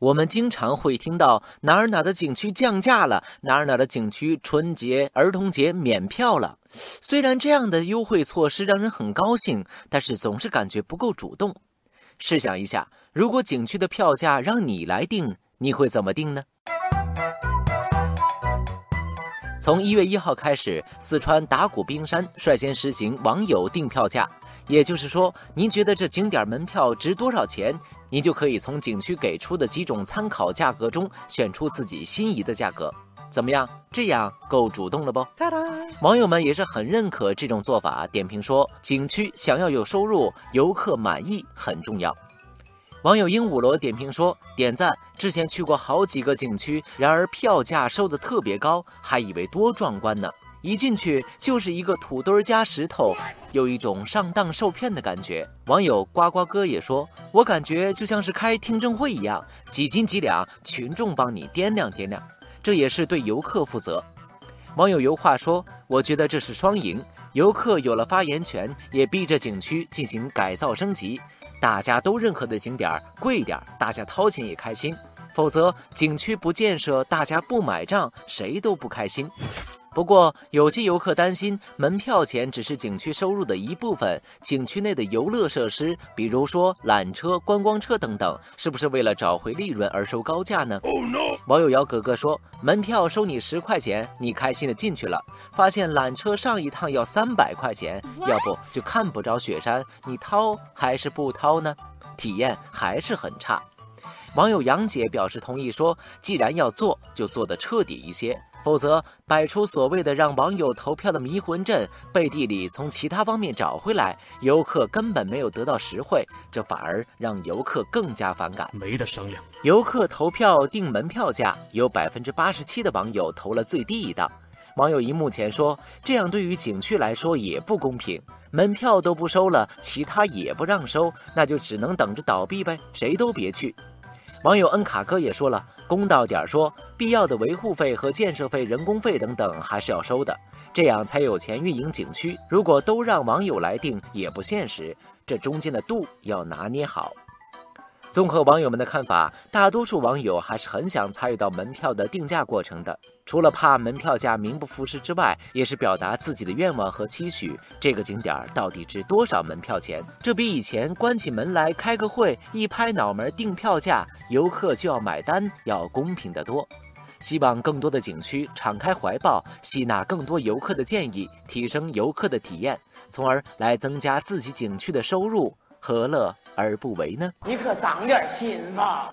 我们经常会听到哪儿哪儿的景区降价了，哪儿哪儿的景区春节、儿童节免票了。虽然这样的优惠措施让人很高兴，但是总是感觉不够主动。试想一下，如果景区的票价让你来定，你会怎么定呢？从一月一号开始，四川打鼓冰山率先实行网友订票价。也就是说，您觉得这景点门票值多少钱，您就可以从景区给出的几种参考价格中选出自己心仪的价格。怎么样？这样够主动了不？网友们也是很认可这种做法，点评说：景区想要有收入，游客满意很重要。网友鹦鹉螺点评说：点赞！之前去过好几个景区，然而票价收的特别高，还以为多壮观呢。一进去就是一个土堆儿加石头，有一种上当受骗的感觉。网友呱呱哥也说：“我感觉就像是开听证会一样，几斤几两，群众帮你掂量掂量，这也是对游客负责。”网友油画说：“我觉得这是双赢，游客有了发言权，也逼着景区进行改造升级。大家都认可的景点儿贵点儿，大家掏钱也开心；否则景区不建设，大家不买账，谁都不开心。”不过，有些游客担心，门票钱只是景区收入的一部分，景区内的游乐设施，比如说缆车、观光车等等，是不是为了找回利润而收高价呢？网友姚格格说：“门票收你十块钱，你开心的进去了，发现缆车上一趟要三百块钱，要不就看不着雪山，你掏还是不掏呢？体验还是很差。”网友杨姐表示同意说：“既然要做，就做得彻底一些。”否则，摆出所谓的让网友投票的迷魂阵，背地里从其他方面找回来，游客根本没有得到实惠，这反而让游客更加反感，没得商量。游客投票定门票价，有百分之八十七的网友投了最低一档。网友一目前说，这样对于景区来说也不公平，门票都不收了，其他也不让收，那就只能等着倒闭呗，谁都别去。网友恩卡哥也说了，公道点说，必要的维护费和建设费、人工费等等还是要收的，这样才有钱运营景区。如果都让网友来定，也不现实，这中间的度要拿捏好。综合网友们的看法，大多数网友还是很想参与到门票的定价过程的。除了怕门票价名不副实之外，也是表达自己的愿望和期许。这个景点到底值多少门票钱？这比以前关起门来开个会，一拍脑门定票价，游客就要买单，要公平得多。希望更多的景区敞开怀抱，吸纳更多游客的建议，提升游客的体验，从而来增加自己景区的收入，何乐而不为呢？你可长点心吧。